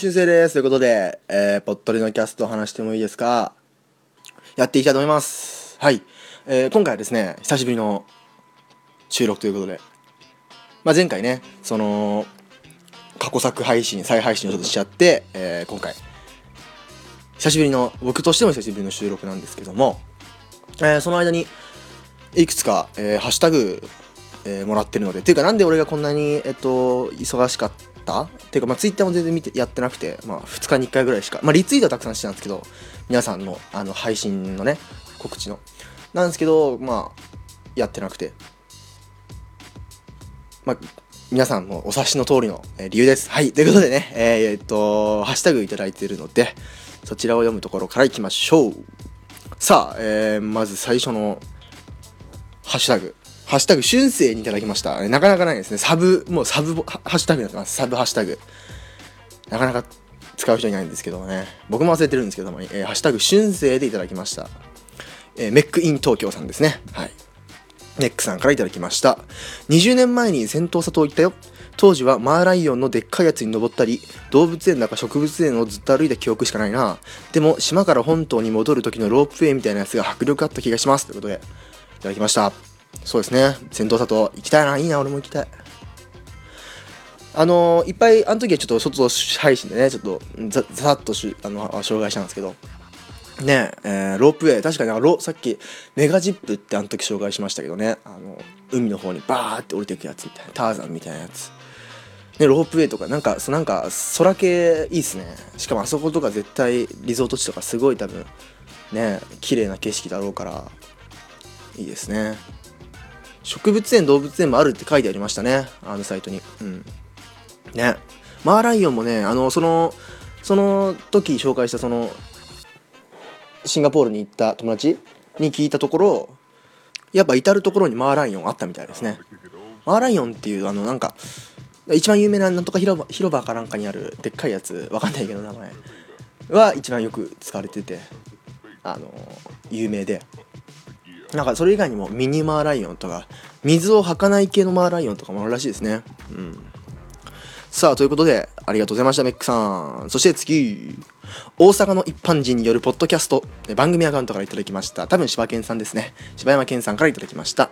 しゅうせいです。ということで、えー、ぽっとりのキャストを話してもいいですかやっていきたいと思います。はい。えー、今回はですね、久しぶりの収録ということで、まあ、前回ね、その、過去作配信、再配信をちょっとしちゃって、えー、今回、久しぶりの、僕としても久しぶりの収録なんですけども、えー、その間に、いくつか、えー、ハッシュタグ、えー、もらってるので、っていうか、なんで俺がこんなに、えっと、忙しかったっていうか、まあ、ツイッターも全然見て、やってなくて、まあ、2日に1回ぐらいしか、まあ、リツイートはたくさんしてたんですけど、皆さんの、あの、配信のね、告知の。なんですけど、まあ、やってなくて、まあ、皆さんもお察しの通りの、え、理由です。はい。ということでね、えー、っと、ハッシュタグいただいているので、そちらを読むところからいきましょう。さあ、えー、まず最初のハッシュタグ。ハッシュタグ、春生にいただきました。なかなかないですね。サブ、もうサブハッシュタグになってます。サブハッシュタグ。なかなか使う人いないんですけどもね。僕も忘れてるんですけども、えー、ハッシュタグ、春生でいただきました。えー、メックイン東京さんですね。はい。メックさんからいただきました。20年前に戦闘里行ったよ。当時はマーライオンのでっかいやつに登ったり、動物園だか植物園をずっと歩いた記憶しかないな。でも、島から本島に戻る時のロープウェイみたいなやつが迫力あった気がします。ということで、いただきました。そうですね。戦闘里行きたいな。いいな、俺も行きたい。あのー、いっぱい、あの時はちょっと外配信でね、ちょっとざざっとしあの障害したんですけど、ねえー、ロープウェイ、確かにロさっきメガジップってあの時紹介しましたけどね、あの海の方にバーって降りていくやつみたいな、ターザンみたいなやつ。ね、ロープウェイとか、なんか、そなんか空系いいっすね。しかもあそことか絶対リゾート地とかすごい多分、ね、綺麗な景色だろうから、いいですね。植物園動物園もあるって書いてありましたね。あのサイトに。うん。ね。マーライオンもねあのそのその時紹介したそのシンガポールに行った友達に聞いたところやっぱ至る所にマーライオンあったみたいですね。マーライオンっていうあのなんか一番有名ななんとか広場広場かなんかにあるでっかいやつわかんないけど名前は一番よく使われててあの有名で。なんかそれ以外にもミニマーライオンとか水を吐かない系のマーライオンとかもあるらしいですね。うん。さあということでありがとうございましたメックさん。そして次。大阪の一般人によるポッドキャスト。番組アカウントから頂きました。多分柴犬さんですね。柴山健さんから頂きました。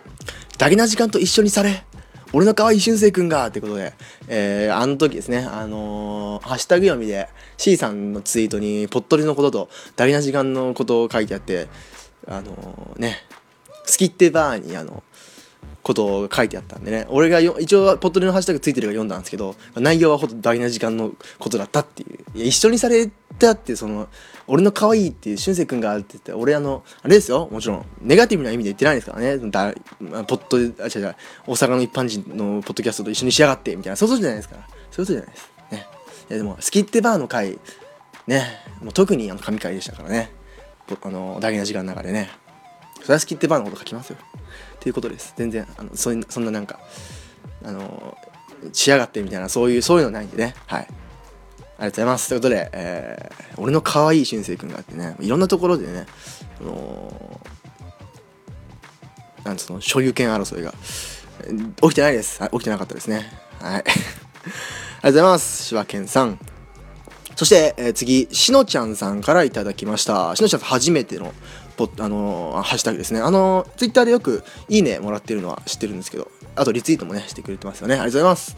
ダゲな時間と一緒にされ。俺の可愛い俊生くんが。ってことで、えー、あの時ですね、あのー、ハッシュタグ読みで C さんのツイートにぽっとりのこととダゲな時間のことを書いてあって、あのー、ね、スキッテバーにあのことを書いてあったんでね。俺がよ一応ポットリのハッシュタグついてるから読んだんですけど内容はほんと大事な時間のことだったっていう。いや一緒にされたってその俺の可愛いっていう俊く君がって言って俺あのあれですよ。もちろんネガティブな意味で言ってないですからね。だポットあ違う違う大阪の一般人のポッドキャストと一緒にしやがってみたいな。そういうことじゃないですから。そういうことじゃないです。ね。いやでもスキッテバーの回ね。もう特にあの神回でしたからね。あの大事な時間の中でね。それはスキッテバーのこと書きますよ。っていうことです。全然あのそそんななんかあのしやがってみたいなそういうそういうのないんでね。はい。ありがとうございます。ということで、えー、俺の可愛い俊く君があってねいろんなところでねあのなんつうの所有権争いが起きてないです、起きてなかったですね。はい。ありがとうございます。柴犬さん。そして、えー、次、しのちゃんさんからいただきました。しのちゃん初めてのポあの、ハッシュタグですね。あのー、ツイッターでよくいいねもらってるのは知ってるんですけど、あとリツイートもね、してくれてますよね。ありがとうございます。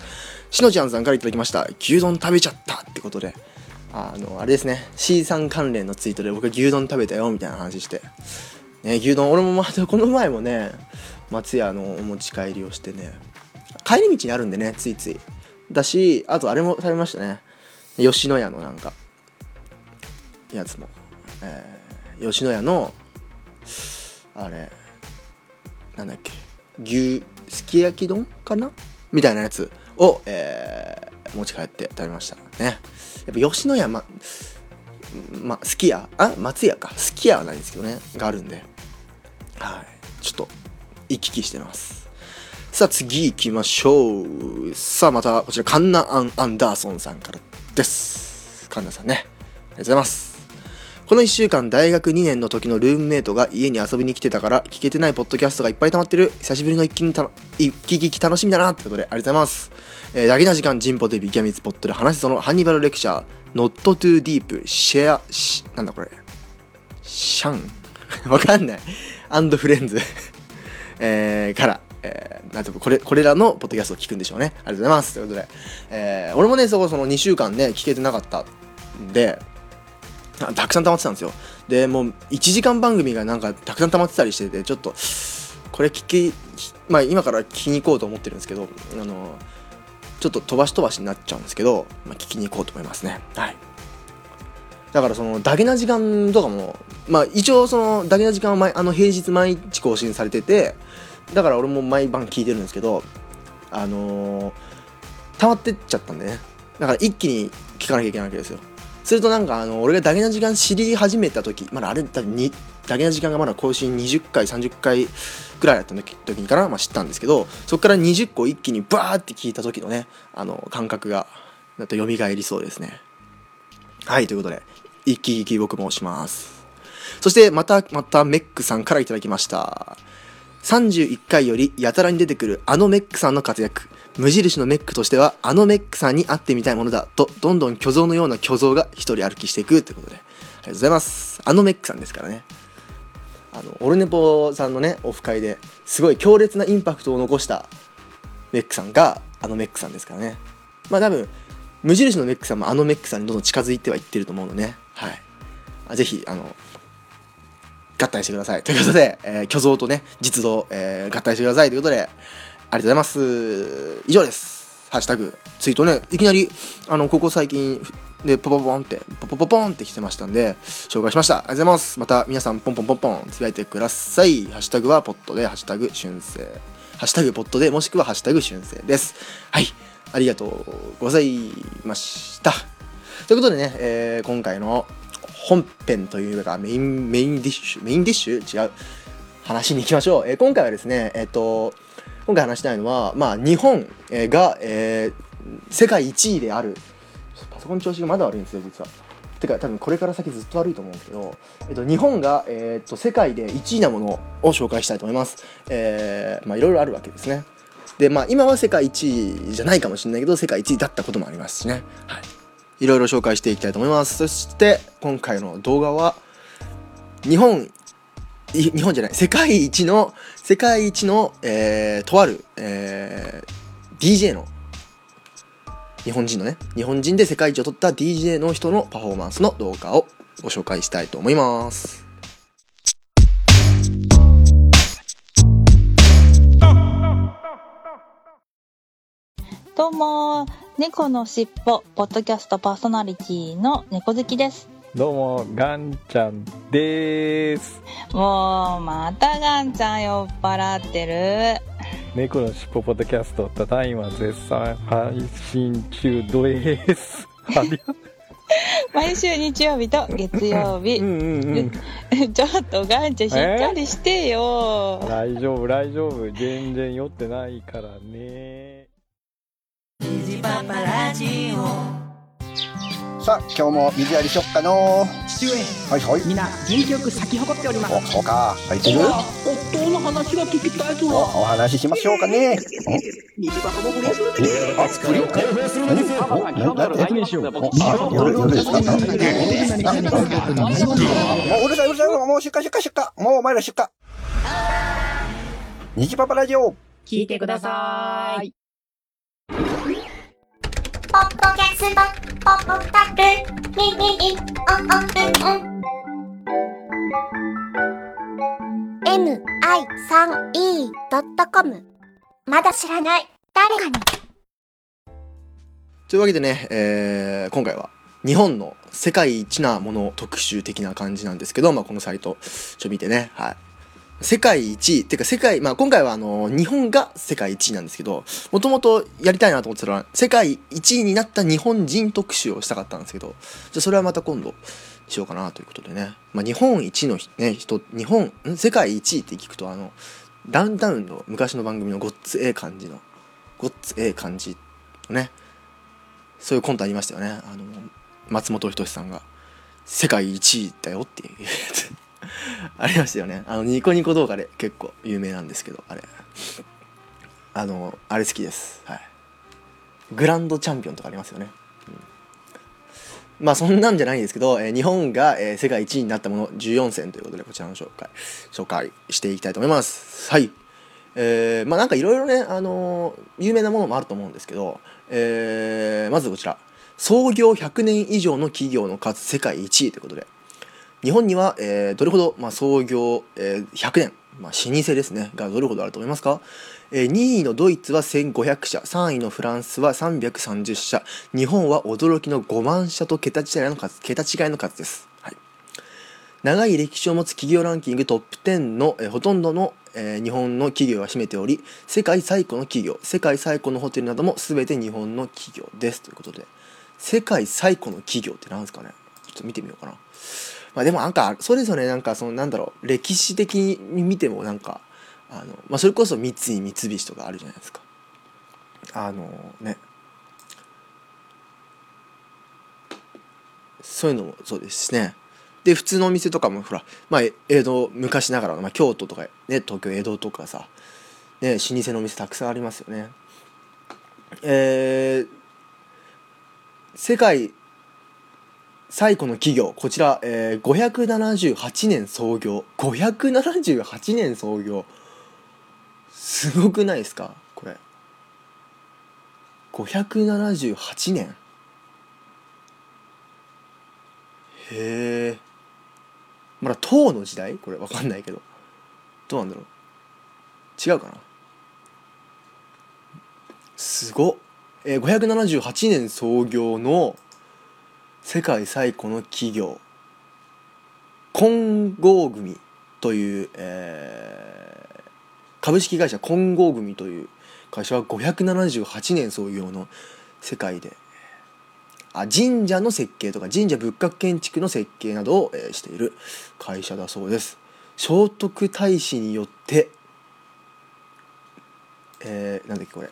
しのちゃんさんからいただきました。牛丼食べちゃったってことで、あの、あれですね、C さん関連のツイートで僕は牛丼食べたよみたいな話して、ね、牛丼、俺もまたこの前もね、松屋のお持ち帰りをしてね、帰り道にあるんでね、ついつい。だし、あとあれも食べましたね。吉野家のなんか、やつも。えー、吉野家のあれなんだっけ牛すき焼き丼かな？みたいなやつを、えー、持ち帰って食べましたね。やっぱ吉野家まま、すき家？あ？松屋か。すき家はないんですけどね。があるんで。はい。ちょっと行き来してます。さあ次行きましょう。さあまたこちらカンナ・アン・アンダーソンさんからです。カンナさんね。ありがとうございます。この1週間大学2年の時のルームメイトが家に遊びに来てたから聞けてないポッドキャストがいっぱい溜まってる。久しぶりの一気にた一気聞き楽しみだなってことでありがとうございます、えー、ダゲな時間ジンポデビキャミツポットで話すそのハンニバルレクチャー Not Too Deep Share しなんだこれ。シャン。わかんない。アンドフレンズ。えー、から、えー、なんていうかこれこれらのポッドキャストを聞くんでしょうね。ありがとうございます。ということで、えー、俺もねそこその2週間ね聞けてなかったんでたくさん溜まってたんですよ。でもう1時間番組がなんかたくさん溜まってたりしててちょっとこれ聞きまあ今から聞きに行こうと思ってるんですけどあのちょっと飛ばし飛ばしになっちゃうんですけど、まあ、聞きに行こうと思いますね。はい。だからそのダゲな時間とかもまあ一応そのダゲな時間は毎あの平日毎日更新されててだから俺も毎晩聞いてるんですけどあのー、溜まってっちゃったんでね。だから一気に聞かなきゃいけないわけですよ。するとなんかあの俺がダゲな時間知り始めた時まだあれだにダゲな時間がまだ更新20回30回ぐらいだった時にから、まあ、知ったんですけどそこから20個一気にバーって聞いた時のねあの感覚がだと蘇りそうですね。はいということで一気一気僕もします。そしてまたまたメックさんからいただきました。31回よりやたらに出てくるあのメックさんの活躍。無印のメックとしてはあのメックさんに会ってみたいものだとどんどん虚像のような虚像が一人歩きしていくということで。ありがとうございます。あのメックさんですからね。あのオルネポさんのねオフ会ですごい強烈なインパクトを残したメックさんがあのメックさんですからね。まあ多分無印のメックさんもあのメックさんにどんどん近づいてはいってると思うのね。はい。ぜひあの合体してください。ということで、えー、虚像とね実像、えー、合体してください。ということでありがとうございます。以上です。ハッシュタグツイートね。いきなりあのここ最近でポポポンってポポポポンって来てましたんで紹介しました。ありがとうございます。また皆さんポンポンポンポンつぶやいてください。ハッシュタグはポットでハッシュタグ春生。ハッシュタグポットでもしくはハッシュタグ春生です。はい。ありがとうございました。ということでね、えー、今回の本編というかメインメインディッシュメインディッシュ違う。話に行きましょう、えー、今回はですねえっ、ー、と今回話したいのはまあ日本が、えー、世界1位である。パソコン調子がまだ悪いんですよ実は。てか多分これから先ずっと悪いと思うんですけど、えっと、日本が、え、っと世界で1位なものを紹介したいと思います。えー、まあいろいろあるわけですね。でまあ今は世界1位じゃないかもしれないけど世界1位だったこともありますしね。はい。いろいろ紹介していきたいと思います。そして今回の動画は日本日本じゃない世界一の世界一の、えー、とある、えー、DJ の日本人のね日本人で世界一を取った DJ の人のパフォーマンスの動画をご紹介したいと思います。どうも猫のしっぽポッドキャストパーソナリティの猫好きです。どうもガンちゃんです。もうまたガンちゃん酔っ払ってる。猫のしっぽポッドキャストただいま絶賛配信中です。毎週日曜日と月曜日。うん ちょっとガンちゃんしっかりしてよ。大丈夫大丈夫。全然酔ってないからねさあ今日も水やりしよっかの。父上はいはい。みんな元気よく咲き誇っております。おそうか。咲いてる？夫の話が聞きたいぞ。おお話ししましょうかね。虹パパも不倫するであ不倫何何何夜夜ですかもううるさいうるさいもう出荷出荷出荷もうお前ら出荷虹パパラジオ聞いてくださいポッドキャスト、ポッドタク、ミミミ、オンオンうんうん。mi3e.com まだ知らない誰かにというわけでね、えー、今回は日本の世界一なもの特集的な感じなんですけど、まあ、このサイトちょ見てね、はい、世界一位、っていうか世界、まあ今回はあの、日本が世界一位なんですけど、もともとやりたいなと思ってたら、世界一位になった日本人特集をしたかったんですけど、じゃそれはまた今度しようかなということでね。まあ日本一の、ね、人、日本、世界一位って聞くとあの、ダウンタウンの昔の番組のごっつええ感じの、ごっつええ感じのね、そういうコントありましたよね。あの、松本人志さんが、世界一位だよっていうやつ。ありましたよね。あのニコニコ動画で結構有名なんですけどあれ。あのあれ好きです。はい。グランドチャンピオンとかありますよね、まあそんなんじゃないんですけど、えー日本が、えー世界1位になったもの14選ということでこちらの紹介紹介していきたいと思います。はい。えーまあなんかいろいろね、あのー有名なものもあると思うんですけど、えーまずこちら。創業100年以上の企業の数世界1位ということで。日本には、えーどれほど、まあ、創業、えー100年、まあ、老舗ですねがどれほどあると思いますか、えー2位のドイツは1500社3位のフランスは330社日本は驚きの5万社と桁違いの数桁違いの数です、はい、長い歴史を持つ企業ランキングトップ10の、えーほとんどの、えー日本の企業が占めており世界最古の企業世界最古のホテルなども全て日本の企業ですということで世界最古の企業って何ですかね？ちょっと見てみようかな。まあでもなんかそれぞれなんかそのなんだろう歴史的に見てもなんかあの、まあ、それこそ三井三菱とかあるじゃないですか。あのね。そういうのもそうですしね。で普通のお店とかもほら、まあ、江戸昔ながらの、まあ、京都とか、ね、東京江戸とかさ、ね、老舗のお店たくさんありますよね。えー、世界最古の企業こちら、えー、578年創業578年創業すごくないですか？これ。578年へえまだ唐の時代？これわかんないけど。どうなんだろう。違うかな？すごっ、えー、578年創業の世界最古の企業。金剛組という、えー株式会社金剛組という会社は578年創業の世界であ神社の設計とか神社仏閣建築の設計などを、えーしている会社だそうです。聖徳太子によってえーなんだっけこれ。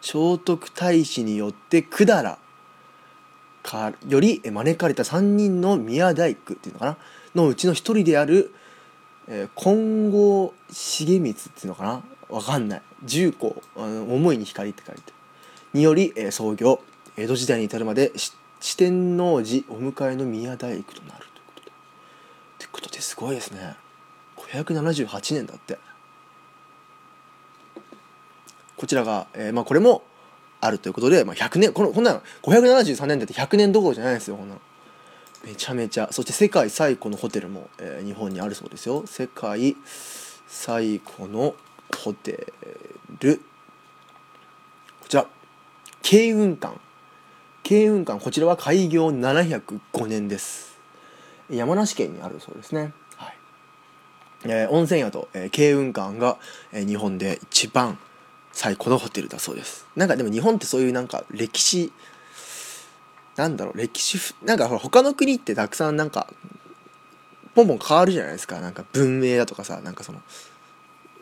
聖徳太子によって百済かより招かれた3人の宮大工っていうのかな？のうちの一人である、えー金剛重光っていうのかな？わかんない。重工あ思いに光って書いてにより、えー創業。江戸時代に至るまで四天王寺お迎えの宮大工となるということで。ってことですごいですね。578年だって。こちらが、えーまあ、これもあるということで、まあ、100年このこんなの573年だって100年どころじゃないですよこんなめちゃめちゃ。そして世界最古のホテルも、えー日本にあるそうですよ。世界最古のホテル。こちら。慶雲館。慶雲館こちらは開業705年です。山梨県にあるそうですね。はい。えー温泉宿、えー慶雲館が、えー日本で一番最古のホテルだそうです。なんかでも日本ってそういうなんか歴史なんだろう歴史なんかほら他の国ってたくさんなんかポンポン変わるじゃないですか。なんか文明だとかさなんかその、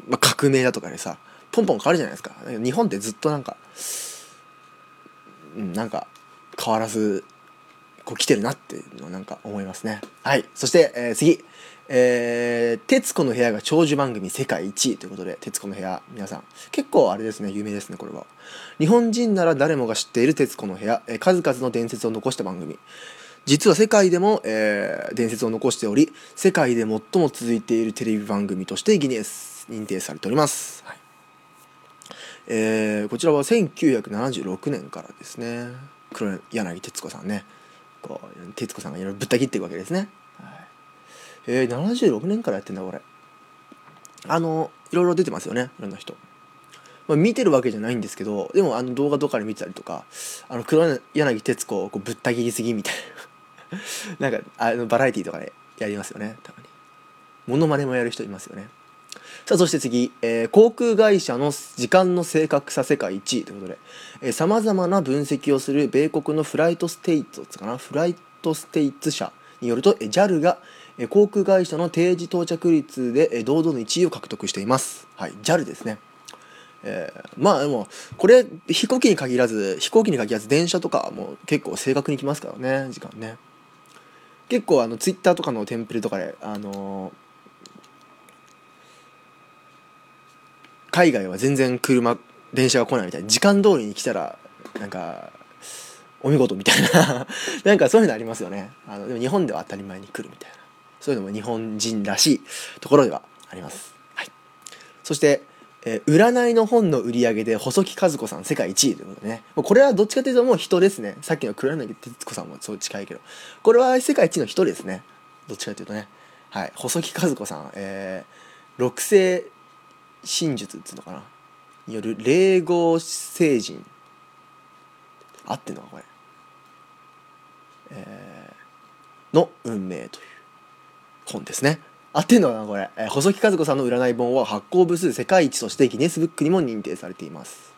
まあ、革命だとかでさポンポン変わるじゃないですか日本ってずっとなんかうんなんか変わらずこう来てるなっていうのをなんか思いますね。はい。そして、えー次。えー徹子の部屋が長寿番組世界一位ということで、徹子の部屋、皆さん、結構あれですね、有名ですね、これは。日本人なら誰もが知っている徹子の部屋、えー数々の伝説を残した番組。実は世界でも、えー伝説を残しており、世界で最も続いているテレビ番組としてギネス認定されております。はいえーこちらは1976年からですね、黒柳徹子さんね、こう徹子さんがいろいろぶった切っていくわけですね。えー、76年からやってんだこれ。あのいろいろ出てますよねいろんな人、まあ、見てるわけじゃないんですけどでもあの動画とかで見てたりとかあの黒柳徹子をこうぶった切りすぎみたいな。なんかあのバラエティーとかでやりますよねたまに。モノマネもやる人いますよね。さあそして次、えー航空会社の時間の正確さ世界一位ということでさまざまな分析をする米国のフライトステイツかなフライトステイツ社によると JAL が航空会社の定時到着率でえ堂々の1位を獲得しています。はい、JAL ですね。えーまあでもこれ飛行機に限らず飛行機に限らず電車とかも結構正確に来ますからね時間ね結構あのツイッターとかのテンプレとかであのー海外は全然車電車が来ないみたいな時間通りに来たらなんかお見事みたいな なんかそういうのありますよねあのでも日本では当たり前に来るみたいなそういうのも日本人らしいところではあります、はい、そして、えー占いの本の売り上げで細木和子さん世界1位ということでね。これはどっちかというともう人ですね。さっきの黒柳徹子さんもそう近いけど。これは世界一の人ですね。どっちかというとね。はい。細木和子さん、えー六星真術っつうのかな。による霊合星人。合ってんのかこれ、えーの運命という本ですね。合ってんのかなこれ、えー細木和子さんの占い本は発行部数世界一としてギネスブックにも認定されています。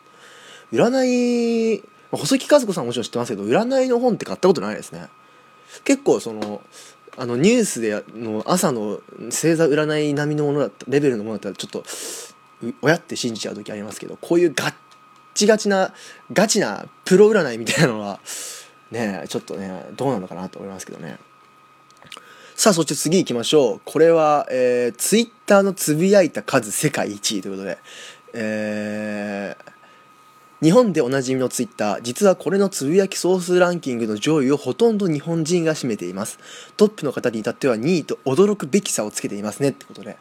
占い細木和子さんもちろん知ってますけど占いの本って買ったことないですね。結構そのあのニュースでの朝の星座占い並みのものだったレベルのものだったらちょっと親って信じちゃう時ありますけどこういうガッチガチなガチなプロ占いみたいなのはねちょっとねどうなのかなと思いますけどね。さあそして次行きましょう。これは、えー、ツイッターのつぶやいた数世界一位ということでえー日本でおなじみのツイッター実はこれのつぶやき総数ランキングの上位をほとんど日本人が占めています。トップの方に至っては2位と驚くべき差をつけていますねってことで、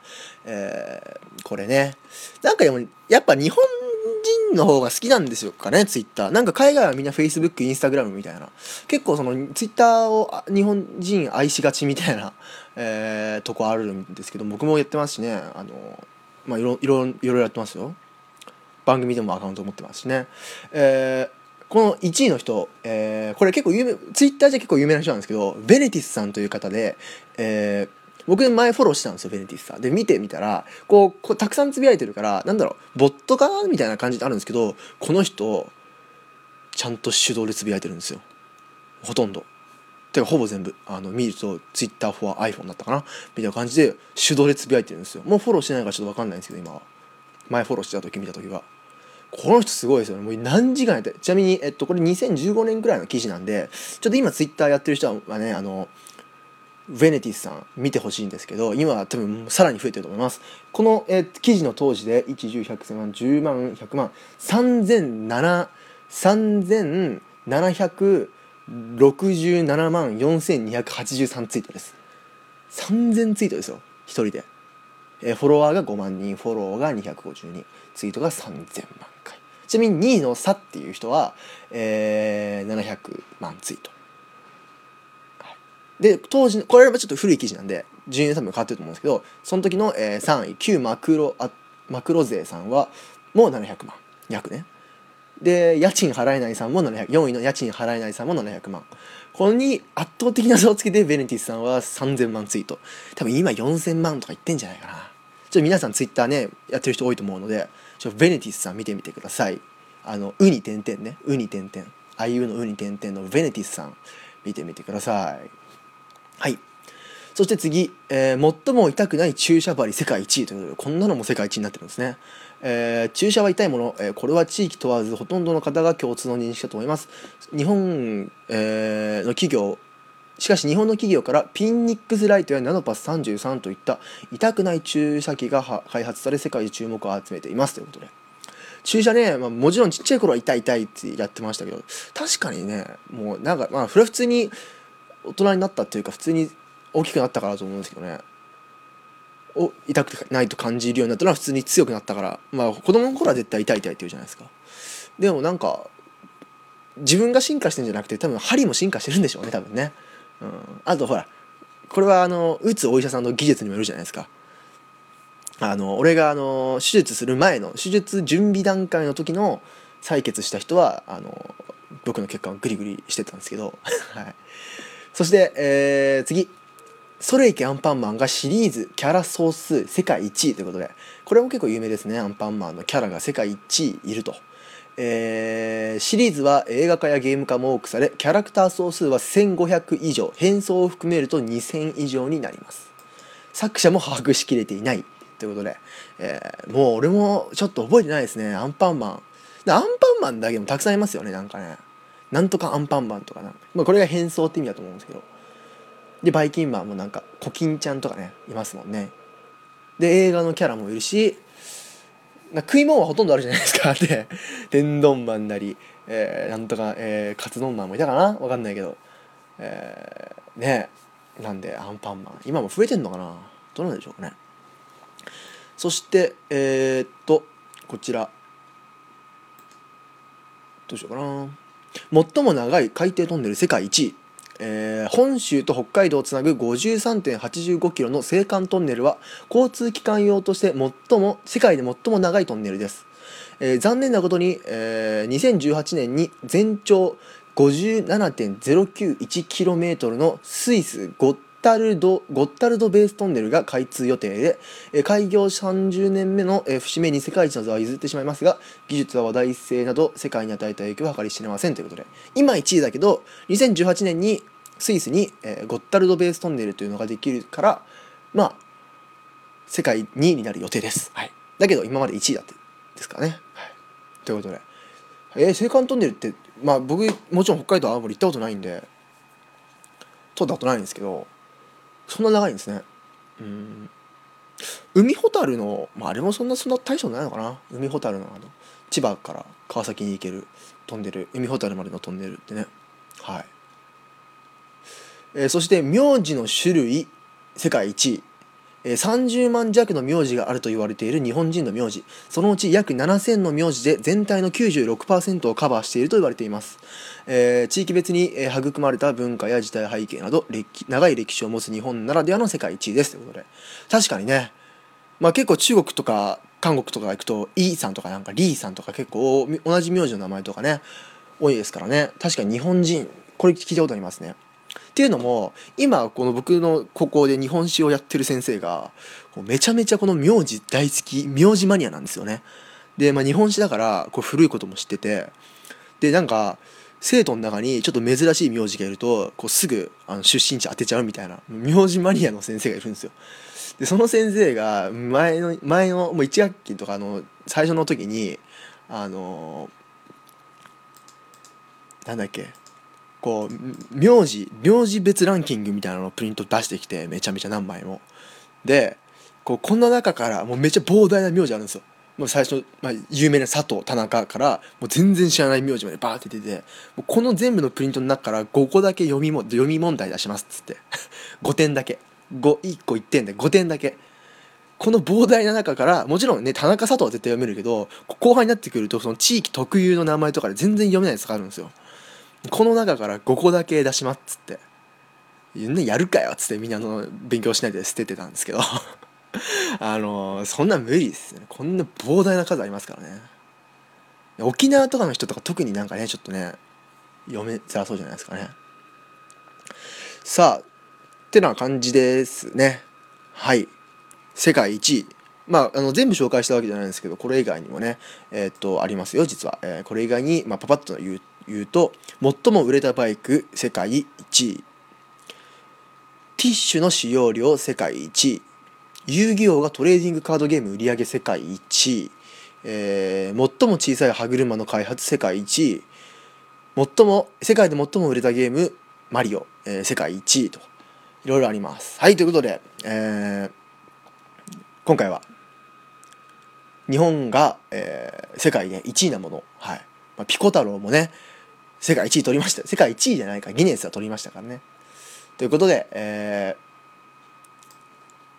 えーこれね。なんかでもやっぱ日本の方が好きなんですよかねツイッター。なんか海外はみんな Facebook、Instagram みたいな。結構そのツイッターを日本人愛しがちみたいな、えーとこあるんですけど僕もやってますしね。あのまあいろいろいろいろやってますよ。番組でもアカウント持ってますしね、えーこの1位の人、えーこれ結構有名ツイッターじゃ結構有名な人なんですけどベネティスさんという方で、えー僕前フォローしたんですよベネティスさん。で見てみたらこうこうたくさんつぶやいてるからなんだろうボットかなみたいな感じであるんですけどこの人ちゃんと手動でつぶやいてるんですよ。ほとんど。てかほぼ全部。あの見ると Twitter for iPhone だったかな？みたいな感じで手動でつぶやいてるんですよ。もうフォローしてないからちょっと分かんないんですけど今は。前フォローしてた時見た時は。この人すごいですよね。もう何時間やって。ちなみに、えっと、これ2015年くらいの記事なんでちょっと今ツイッターやってる人はねあのベネティスさん見てほしいんですけど今は多分さらに増えてると思います。この、えー記事の当時で110100100万10万100万373767万4283ツイートです。3000ツイートですよ1人で、えーフォロワーが5万人フォローが252ツイートが3000万回。ちなみに2位の「さ」っていう人は、えー700万ツイート。で当時これはちょっと古い記事なんで10年多分変わってると思うんですけどその時の、えー3位旧マクロあマクロ勢さんはもう700万。約ね。で家賃払えないさんも700 4位の家賃払えないさんも700万。これに圧倒的な差をつけてベネティスさんは3000万ツイート。多分今4000万とか言ってんじゃないかな。ちょっと皆さんツイッターねやってる人多いと思うのでちょっとベネティスさん見てみてください。あのウに点々ね。ウに点々。あいうのウに点々のベネティスさん見てみてください。はい。そして次、えー最も痛くない注射針世界一位ということでこんなのも世界一になってるんですね、えー注射は痛いもの、えーこれは地域問わずほとんどの方が共通の認識だと思います。日本、えの企業しかし日本の企業からピンニックスライトやナノパス33といった痛くない注射器が開発され世界で注目を集めていますということで。注射ね、まあ、もちろんちっちゃい頃は痛い痛いってやってましたけど確かにねもうなんかまあそれは普通に大人になったっていうか普通に大きくなったからだと思うんですけどね。お痛くないと感じるようになったのは普通に強くなったから。まあ子供の頃は絶対痛い痛いって言うじゃないですか。でもなんか自分が進化してるんじゃなくて多分針も進化してるんでしょうね多分ね、うん、あとほらこれはあの打つお医者さんの技術にもよるじゃないですか。あの俺があの手術する前の手術準備段階の時の採血した人はあの僕の血管をグリグリしてたんですけど、はい、そして、えー次。ソレイケアンパンマンがシリーズキャラ総数世界1位ということでこれも結構有名ですね。アンパンマンのキャラが世界1位いると、えーシリーズは映画化やゲーム化も多くされキャラクター総数は1500以上。変装を含めると2000以上になります。作者も把握しきれていない。ということで、えーもう俺もちょっと覚えてないですね。アンパンマン。アンパンマンだけもたくさんいますよねなんかね。なんとかアンパンマンとかな、まあ、これが変装って意味だと思うんですけど。でバイキンマンもなんかコキンちゃんとかねいますもんね。で映画のキャラもいるしな食い物はほとんどあるじゃないですか。で天丼マンなり、えーなんとか、えーカツ丼マンもいたかな。わかんないけど。えーねなんでアンパンマン。今も増えてんのかな。どうなんでしょうかね。そしてえーっとこちら。どうしようかな。最も長い海底トンネル世界一位。えー本州と北海道をつなぐ53.85キロの青函トンネルは交通機関用として最も世界で最も長いトンネルです、えー残念なことに、えー2018年に全長 57.091km のスイスゴッタルドゴッタルドベーストンネルが開通予定で、えー開業30年目の、えー節目に世界一の座は譲ってしまいますが技術は話題性など世界に与えた影響は計り知れませんということで。今1位だけど2018年にスイスに、えーゴッタルドベーストンネルというのができるからまあ世界2位になる予定です、はい、だけど今まで1位だってですからね、はい、ということで。えー、青函トンネルってまあ僕もちろん北海道青森行ったことないんで通ったことないんですけどそんな長いんですね。うん。海ほたるの、まあ、あれもそんなそんな大将ないのかな。海ほたるのあの千葉から川崎に行ける飛んでる海ほたるまでのトンネルってね。はい、えーそして名字の種類世界一。位30万弱の名字があると言われている日本人の名字。そのうち約7000の名字で全体の96%をカバーしていると言われています、えー地域別に、育まれた文化や時代背景など歴長い歴史を持つ日本ならではの世界一位です。ということで。確かにね。まあ結構中国とか韓国とか行くとイさんとかなんかリーさんとか結構同じ名字の名前とかね多いですからね。確かに日本人これ聞いたことありますね。っていうのも今この僕の高校で日本史をやってる先生がめちゃめちゃこの名字大好き名字マニアなんですよね。で、まあ、日本史だからこう古いことも知っててでなんか生徒の中にちょっと珍しい名字がいるとこうすぐあの出身地当てちゃうみたいな名字マニアの先生がいるんですよ。でその先生が前の前のもう1学期とかの最初の時にあのなんだっけこう名字名字別ランキングみたいなのをプリント出してきてめちゃめちゃ何枚も。でこうこんな中からもうめっちゃ膨大な名字あるんですよ。もう最初、まあ、有名な佐藤田中からもう全然知らない名字までバーって出てもうこの全部のプリントの中から5個だけ読みも読み問題出しますっつって。5点だけ。51個1点で5点だけ。この膨大な中からもちろんね田中佐藤は絶対読めるけど後半になってくるとその地域特有の名前とかで全然読めないやつがあるんですよ。この中から5個だけ出しますっつって「やるかよ」っつってみんなの勉強しないで捨ててたんですけど。あのそんな無理ですね。こんな膨大な数ありますからね。沖縄とかの人とか特になんかねちょっとね読めづらそうじゃないですかね。さあってな感じですね。はい。世界一位。まあ、あの全部紹介したわけじゃないんですけどこれ以外にもねえーっとありますよ実は、えーこれ以外に、まあ、パパッと言う言うと最も売れたバイク世界1位ティッシュの使用量世界1位遊戯王がトレーディングカードゲーム売り上げ世界1位、えー最も小さい歯車の開発世界1位最も世界で最も売れたゲームマリオ、えー世界1位といろいろあります。はいということで、えー今回は日本が、えー世界で1位なもの、はい。まあ、ピコ太郎もね世界1位取りました。世界1位じゃないかギネスは取りましたからね。ということで、えー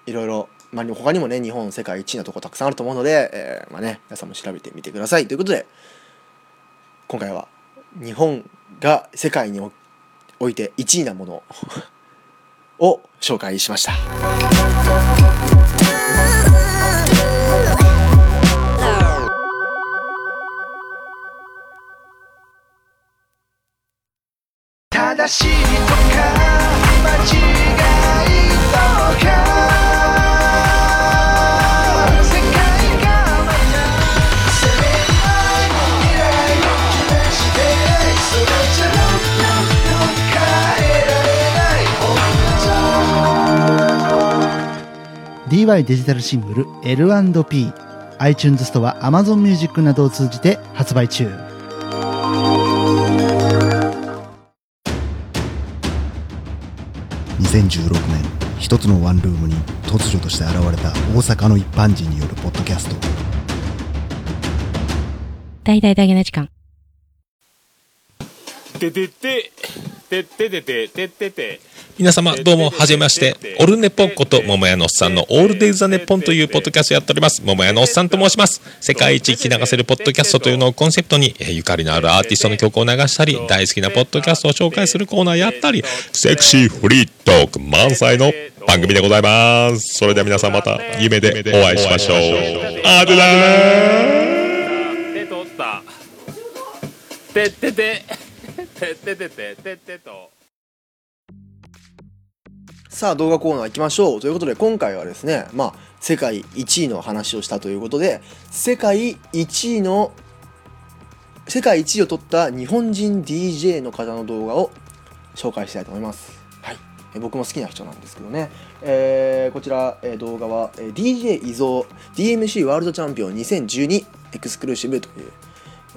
いろいろ、まあ、他にもね日本世界1位のとこたくさんあると思うので、えーまあね、皆さんも調べてみてください。ということで今回は日本が世界におおいて1位なもの を紹介しました。DY デジタルシングル L&P iTunes ストア Amazon Music などを通じて発売中2016年一つのワンルームに突如として現れた大阪の一般人によるポッドキャスト大々だけな時間。ててて、てててて、ててて。皆様どうもはじめましてオルネポこと桃屋のおっさんのオールデイズ・ザ・ネッポンというポッドキャストやっております。桃屋のおっさんと申します。世界一聞き流せるポッドキャストというのをコンセプトにえーゆかりのあるアーティストの曲を流したり大好きなポッドキャストを紹介するコーナーやったりセクシーフリートーク満載の番組でございます。それでは皆さんまた夢でお会いしましょう。あでだー手取った。てってて、てっててて、てってと。さあ動画コーナー行きましょう。ということで今回はですねまあ世界1位の話をしたということで世界1位の世界1位を取った日本人 DJ の方の動画を紹介したいと思います。はい。え僕も好きな人なんですけどね、えーこちら、えー動画は、えー DJ 伊蔵 DMC ワールドチャンピオン2012エクスクルーシブという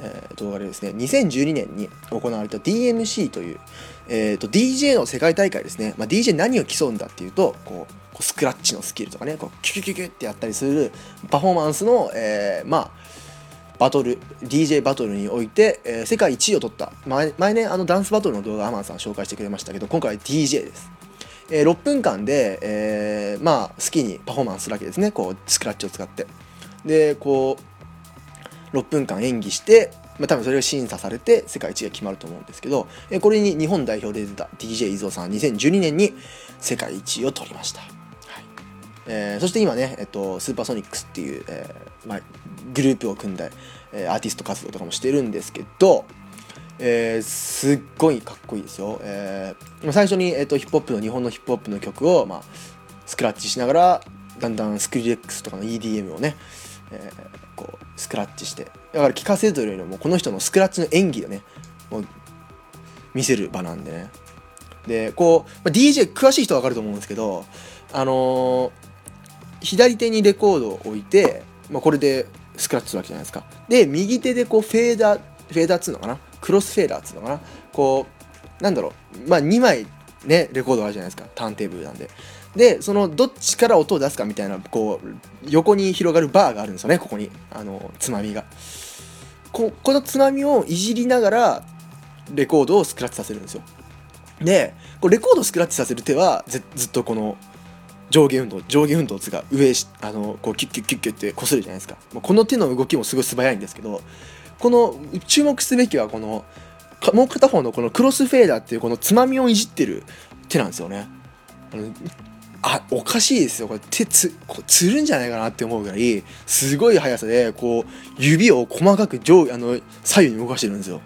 えー動画でですね2012年に行われた DMC という、えー、と DJ の世界大会ですね、まあ、DJ 何を競うんだっていうとこうこうスクラッチのスキルとかねこうキュキュキュキュってやったりするパフォーマンスの、えーまあバトル DJ バトルにおいて、えー世界1位を取った。前前ねあのダンスバトルの動画アマンさん紹介してくれましたけど今回は DJ です。えー6分間で、えーまあ好きにパフォーマンスするわけですね。こうスクラッチを使って。でこう6分間演技して、まあ、多分それが審査されて世界一が決まると思うんですけど、えーこれに日本代表で出た DJ 伊蔵さん2012年に世界一を取りました、はい。えーそして今ね、えっと、スーパーソニックスっていう、えーまあ、グループを組んで、えーアーティスト活動とかもしてるんですけど、えーすっごいかっこいいですよ、えー最初に、えっとヒップホップの日本のヒップホップの曲を、まあ、スクラッチしながらだんだんスクリレックスとかの EDM をね、えースクラッチして。だから聞かせるというよりもこの人のスクラッチの演技をねもう見せる場なんでね。でこう、まあ DJ 詳しい人は分かると思うんですけどあのー左手にレコードを置いて、まあ、これでスクラッチするわけじゃないですか。で右手でこうフェーダーフェーダーっつうのかな？クロスフェーダーっつうのかな？こうなんだろう？まあ2枚ねレコードあるじゃないですか。ターンテーブルなんで。でそのどっちから音を出すかみたいなこう横に広がるバーがあるんですよねここに。あのつまみが。ここのつまみをいじりながらレコードをスクラッチさせるんですよ。でこレコードをスクラッチさせる手はずずっとこの上下運動上下運動つうか上あのこうキュッキュッキュッキュッってこするじゃないですか。この手の動きもすごい素早いんですけどこの注目すべきはこのもう片方のこのクロスフェーダーっていうこのつまみをいじってる手なんですよね。あおかしいですよ。これ手つこうつるんじゃないかなって思うぐらいすごい速さでこう指を細かく上あの左右に動かしてるんですよ。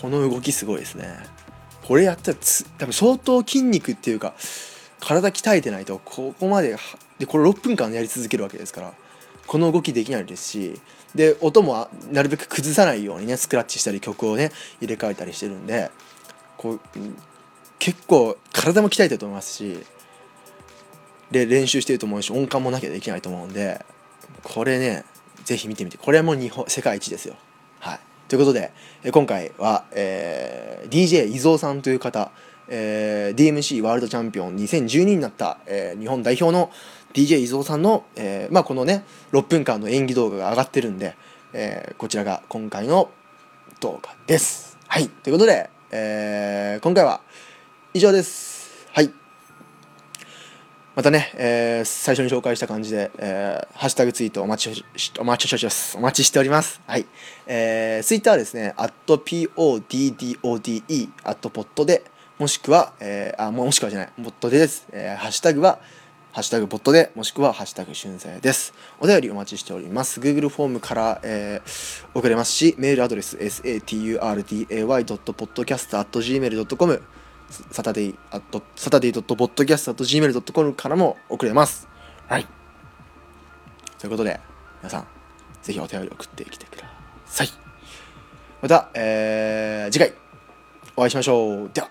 この動きすごいですね。これやったらつ多分相当筋肉っていうか体鍛えてないとここまででこれ6分間やり続けるわけですからこの動きできないですしで音もなるべく崩さないようにねスクラッチしたり曲をね入れ替えたりしてるんでこう結構体も鍛えてると思いますしで練習してると思うし音感もなきゃできないと思うんでこれねぜひ見てみて。これも日本世界一ですよ。はい。ということで今回は、えー DJ 伊蔵さんという方、えー DMC ワールドチャンピオン2012になった、えー日本代表の DJ 伊蔵さんの、えーまあ、このね6分間の演技動画が上がってるんで、えーこちらが今回の動画です。はい。ということで、えー今回は以上です。またね、えー最初に紹介した感じで、えーハッシュタグツイートお待ちしお待ちしますお待ちしております。はい。えー、ツイッターはですねアット @poddode アットポットでもしくは、えーあもしくはじゃないポットでです、えーハッシュタグはハッシュタグポットでもしくはハッシュタグ春生です。お便りお待ちしております。Google フォームから、えー送れますしメールアドレス saturday.podcast.gmail.com サタデイアットサタデイ .podcast.gmail.com からも送れます。はい。ということで皆さんぜひお便り送ってきてください。また、えー次回お会いしましょう。では